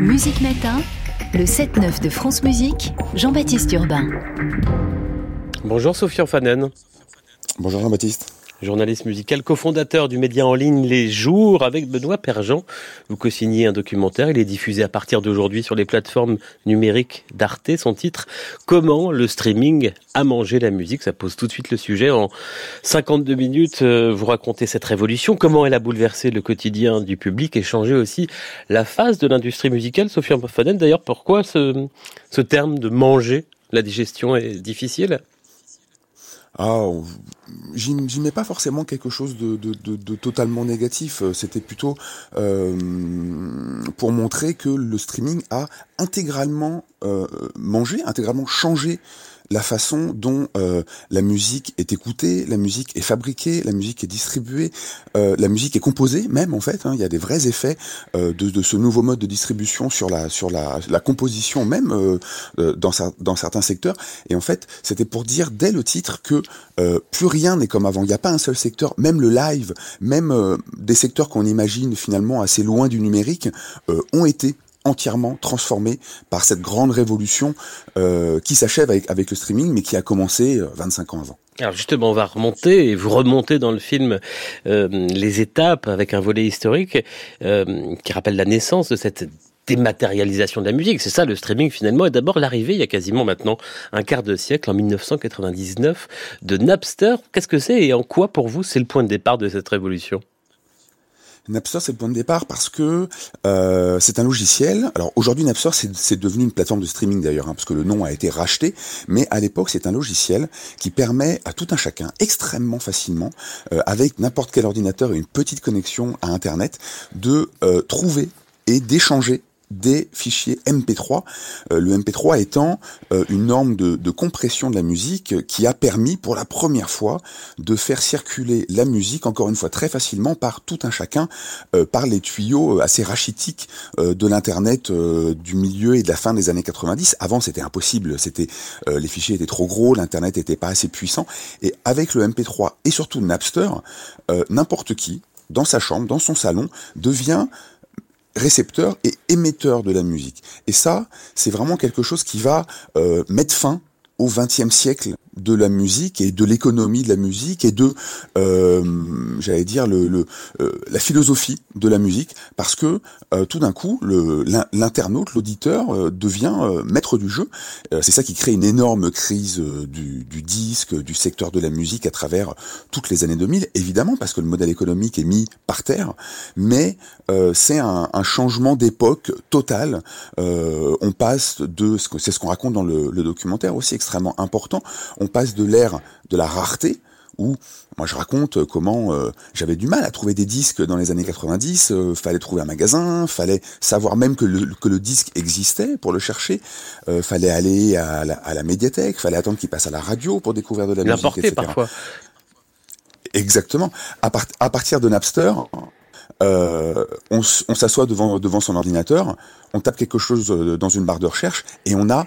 Musique Matin, le 7-9 de France Musique, Jean-Baptiste Urbain. Bonjour Sophie Fanen. Bonjour Jean-Baptiste journaliste musical, cofondateur du média en ligne Les Jours avec Benoît Perjean. Vous co-signez un documentaire, il est diffusé à partir d'aujourd'hui sur les plateformes numériques d'Arte. Son titre, Comment le streaming a mangé la musique Ça pose tout de suite le sujet. En 52 minutes, euh, vous racontez cette révolution, comment elle a bouleversé le quotidien du public et changé aussi la phase de l'industrie musicale. Sophie Faden, d'ailleurs, pourquoi ce, ce terme de manger la digestion est difficile? Ah, j'y mets pas forcément quelque chose de, de, de, de totalement négatif. Euh, c'était plutôt euh, pour montrer que le streaming a intégralement euh, mangé, intégralement changé la façon dont euh, la musique est écoutée, la musique est fabriquée, la musique est distribuée, euh, la musique est composée même en fait. Hein, il y a des vrais effets euh, de, ce nouveau mode de distribution sur la sur la, composition même dans, dans certains secteurs. Et en fait, c'était pour dire dès le titre que plus rien n'est comme avant. Il n'y a pas un seul secteur, même le live, même des secteurs qu'on imagine finalement assez loin du numérique, ont été entièrement transformé par cette grande révolution euh, qui s'achève avec, avec le streaming, mais qui a commencé 25 euh, ans avant. Alors justement, on va remonter et vous remontez dans le film euh, les étapes avec un volet historique euh, qui rappelle la naissance de cette dématérialisation de la musique. C'est ça le streaming finalement. Et d'abord l'arrivée, il y a quasiment maintenant un quart de siècle, en 1999, de Napster. Qu'est-ce que c'est et en quoi pour vous c'est le point de départ de cette révolution? Napster, c'est le point de départ parce que euh, c'est un logiciel. Alors aujourd'hui, Napster, c'est devenu une plateforme de streaming d'ailleurs, hein, parce que le nom a été racheté. Mais à l'époque, c'est un logiciel qui permet à tout un chacun, extrêmement facilement, euh, avec n'importe quel ordinateur et une petite connexion à Internet, de euh, trouver et d'échanger des fichiers MP3, euh, le MP3 étant euh, une norme de, compression de la musique qui a permis pour la première fois de faire circuler la musique, encore une fois très facilement, par tout un chacun, euh, par les tuyaux assez rachitiques de l'Internet du milieu et de la fin des années 90. Avant c'était impossible, c'était les fichiers étaient trop gros, l'Internet était pas assez puissant, et avec le MP3 et surtout Napster, n'importe qui, dans sa chambre, dans son salon, devient récepteur et émetteur de la musique. Et ça, c'est vraiment quelque chose qui va euh, mettre fin au XXe siècle de la musique et de l'économie de la musique et de, euh, j'allais dire, le, le euh, la philosophie de la musique, parce que euh, tout d'un coup, l'internaute, l'auditeur devient maître du jeu. C'est ça qui crée une énorme crise du, disque, du secteur de la musique à travers toutes les années 2000, évidemment, parce que le modèle économique est mis par terre, mais c'est un, changement d'époque total. on passe de, c'est ce qu'on raconte dans le, le documentaire aussi extrêmement important, on passe de l'ère de la rareté, où moi je raconte comment euh, j'avais du mal à trouver des disques dans les années 90, euh, fallait trouver un magasin, fallait savoir même que le, que le disque existait pour le chercher, euh, fallait aller à la, à la médiathèque, fallait attendre qu'il passe à la radio pour découvrir de la musique, etc. parfois. Exactement. À, à partir de Napster, euh, on, on s'assoit devant, devant son ordinateur, on tape quelque chose dans une barre de recherche et on a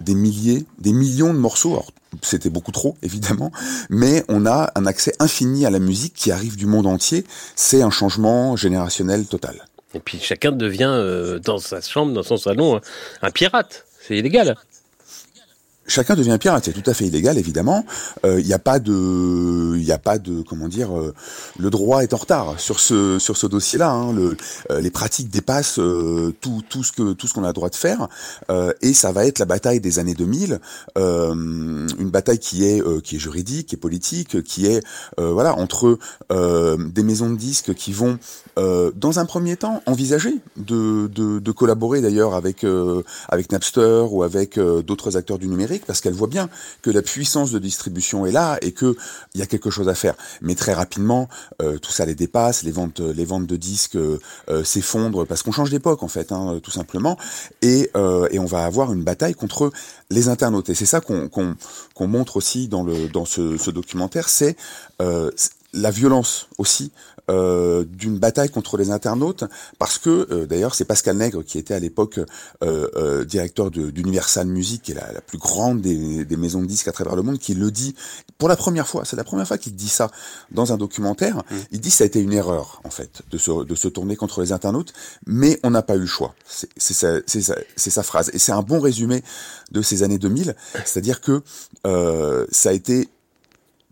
des milliers, des millions de morceaux. c'était beaucoup trop, évidemment, mais on a un accès infini à la musique qui arrive du monde entier. C'est un changement générationnel total. Et puis chacun devient, euh, dans sa chambre, dans son salon, un pirate. C'est illégal. Chacun devient pirate, c'est tout à fait illégal évidemment. Il euh, n'y a pas de, il a pas de, comment dire, euh, le droit est en retard sur ce sur ce dossier-là. Hein. Euh, les pratiques dépassent tout tout ce que tout ce qu'on a le droit de faire, et ça va être la bataille des années 2000, une bataille qui est qui est juridique, qui est politique, qui est voilà entre des maisons de disques qui vont dans un premier temps envisager de de, de collaborer d'ailleurs avec avec Napster ou avec d'autres acteurs du numérique parce qu'elle voit bien que la puissance de distribution est là et que il y a quelque chose à faire. Mais très rapidement, euh, tout ça les dépasse, les ventes, les ventes de disques euh, euh, s'effondrent parce qu'on change d'époque en fait, hein, tout simplement, et, et on va avoir une bataille contre les internautes. Et c'est ça qu'on montre aussi dans le dans ce, ce documentaire, c'est la violence aussi euh, d'une bataille contre les internautes, parce que euh, d'ailleurs c'est Pascal Nègre qui était à l'époque euh, euh directeur d'Universal Music, qui est la, la plus grande des, des, maisons de disques à travers le monde, qui le dit pour la première fois. C'est la première fois qu'il dit ça dans un documentaire. Mmh. Il dit ça a été une erreur en fait de se, de se tourner contre les internautes, mais on n'a pas eu le choix. C'est sa, sa, sa phrase et c'est un bon résumé de ces années 2000, c'est-à-dire que ça a été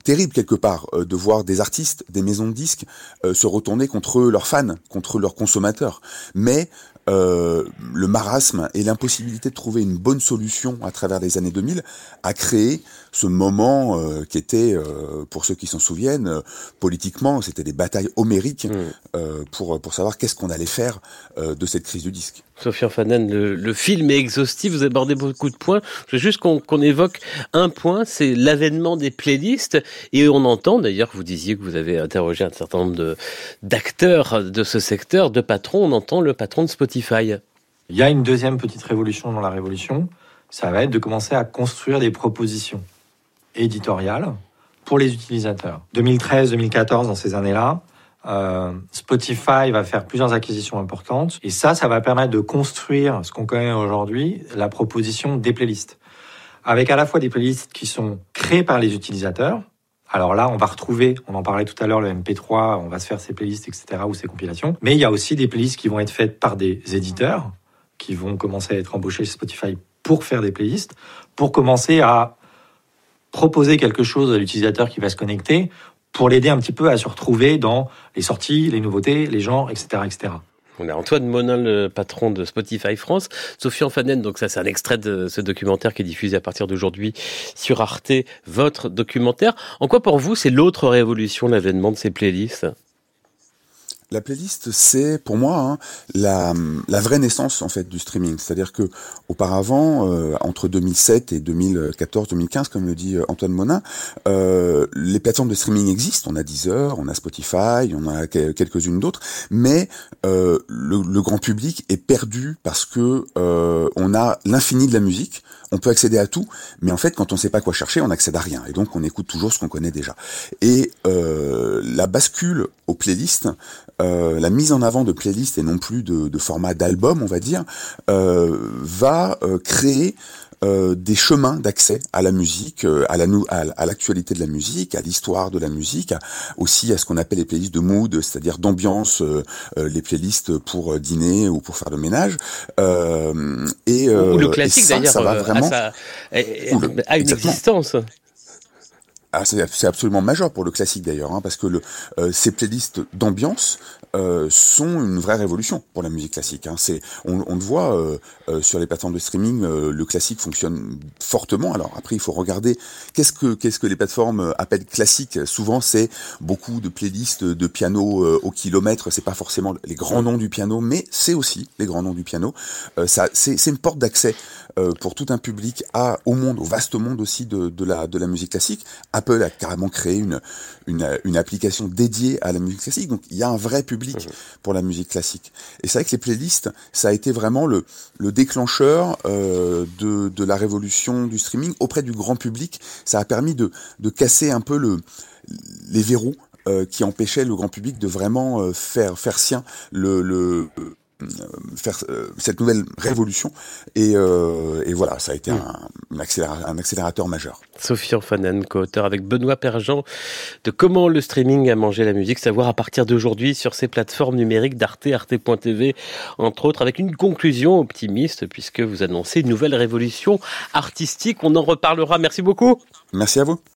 terrible quelque part euh, de voir des artistes, des maisons de disques euh, se retourner contre leurs fans, contre leurs consommateurs. Mais euh, le marasme et l'impossibilité de trouver une bonne solution à travers les années 2000 a créé ce moment euh, qui était, euh, pour ceux qui s'en souviennent, euh, politiquement, c'était des batailles homériques mmh. pour pour savoir qu'est-ce qu'on allait faire de cette crise du disque. Sophia Fanen, le, le, film est exhaustif, vous abordez beaucoup de points. Je veux juste qu'on qu évoque un point, c'est l'avènement des playlists. Et on entend, d'ailleurs, vous disiez que vous avez interrogé un certain nombre d'acteurs de, ce secteur, de patrons, on entend le patron de Spotify. Il y a une deuxième petite révolution dans la révolution, ça va être de commencer à construire des propositions éditoriale pour les utilisateurs. 2013-2014, dans ces années-là, euh, Spotify va faire plusieurs acquisitions importantes et ça, ça va permettre de construire ce qu'on connaît aujourd'hui, la proposition des playlists. Avec à la fois des playlists qui sont créées par les utilisateurs. Alors là, on va retrouver, on en parlait tout à l'heure, le MP3, on va se faire ces playlists, etc., ou ces compilations. Mais il y a aussi des playlists qui vont être faites par des éditeurs, qui vont commencer à être embauchés chez Spotify pour faire des playlists, pour commencer à proposer quelque chose à l'utilisateur qui va se connecter pour l'aider un petit peu à se retrouver dans les sorties, les nouveautés, les genres, etc., etc. On a Antoine Monin, le patron de Spotify France. Sophie Fanen, donc ça c'est un extrait de ce documentaire qui est diffusé à partir d'aujourd'hui sur Arte, votre documentaire. En quoi pour vous c'est l'autre révolution, l'avènement de ces playlists? La playlist, c'est pour moi hein, la, la, vraie naissance en fait du streaming. C'est-à-dire que auparavant, euh, entre 2007 et 2014-2015, comme le dit euh, Antoine Monin, euh, les plateformes de streaming existent. On a Deezer, on a Spotify, on a quelques-unes d'autres, mais euh, le, le, grand public est perdu parce que euh, on a l'infini de la musique. On peut accéder à tout, mais en fait, quand on ne sait pas quoi chercher, on n'accède à rien, et donc on écoute toujours ce qu'on connaît déjà. Et la bascule aux playlists euh, la mise en avant de playlists et non plus de, de format d'album, on va dire, euh, va euh, créer euh, des chemins d'accès à la musique, euh, à la à l'actualité de la musique, à l'histoire de la musique, aussi à ce qu'on appelle les playlists de mood, c'est-à-dire d'ambiance, les playlists pour dîner ou pour faire le ménage. et, ou le classique d'ailleurs, ça va vraiment a, a une existence. Ah, c'est absolument majeur pour le classique d'ailleurs, hein, parce que le, euh, ces playlists d'ambiance euh, sont une vraie révolution pour la musique classique. Hein. C'est, on, on, le voit euh, euh sur les plateformes de streaming, euh, le classique fonctionne fortement. Alors après, il faut regarder qu'est-ce que qu'est-ce que les plateformes appellent classique. Souvent, c'est beaucoup de playlists de piano au kilomètre. C'est pas forcément les grands noms du piano, mais c'est aussi les grands noms du piano. ça, c'est, c'est une porte d'accès pour tout un public à au monde, au vaste monde aussi de, de la de la musique classique. Apple a carrément créé une, une, une application dédiée à la musique classique. Donc il y a un vrai public mmh. pour la musique classique. Et c'est vrai que les playlists, ça a été vraiment le, le déclencheur euh, de, de la révolution du streaming auprès du grand public. Ça a permis de, de casser un peu le, les verrous euh, qui empêchaient le grand public de vraiment euh, faire faire sien le, le euh, faire euh, cette nouvelle révolution et, euh, et, voilà ça a été un, un, accélérateur, un accélérateur majeur. Sophie Orfanen, co-auteur avec Benoît Perjean de comment le streaming a mangé la musique, savoir à partir d'aujourd'hui sur ces plateformes numériques d'Arte, Arte.tv entre autres, avec une conclusion optimiste puisque vous annoncez une nouvelle révolution artistique. On en reparlera. Merci beaucoup. Merci à vous.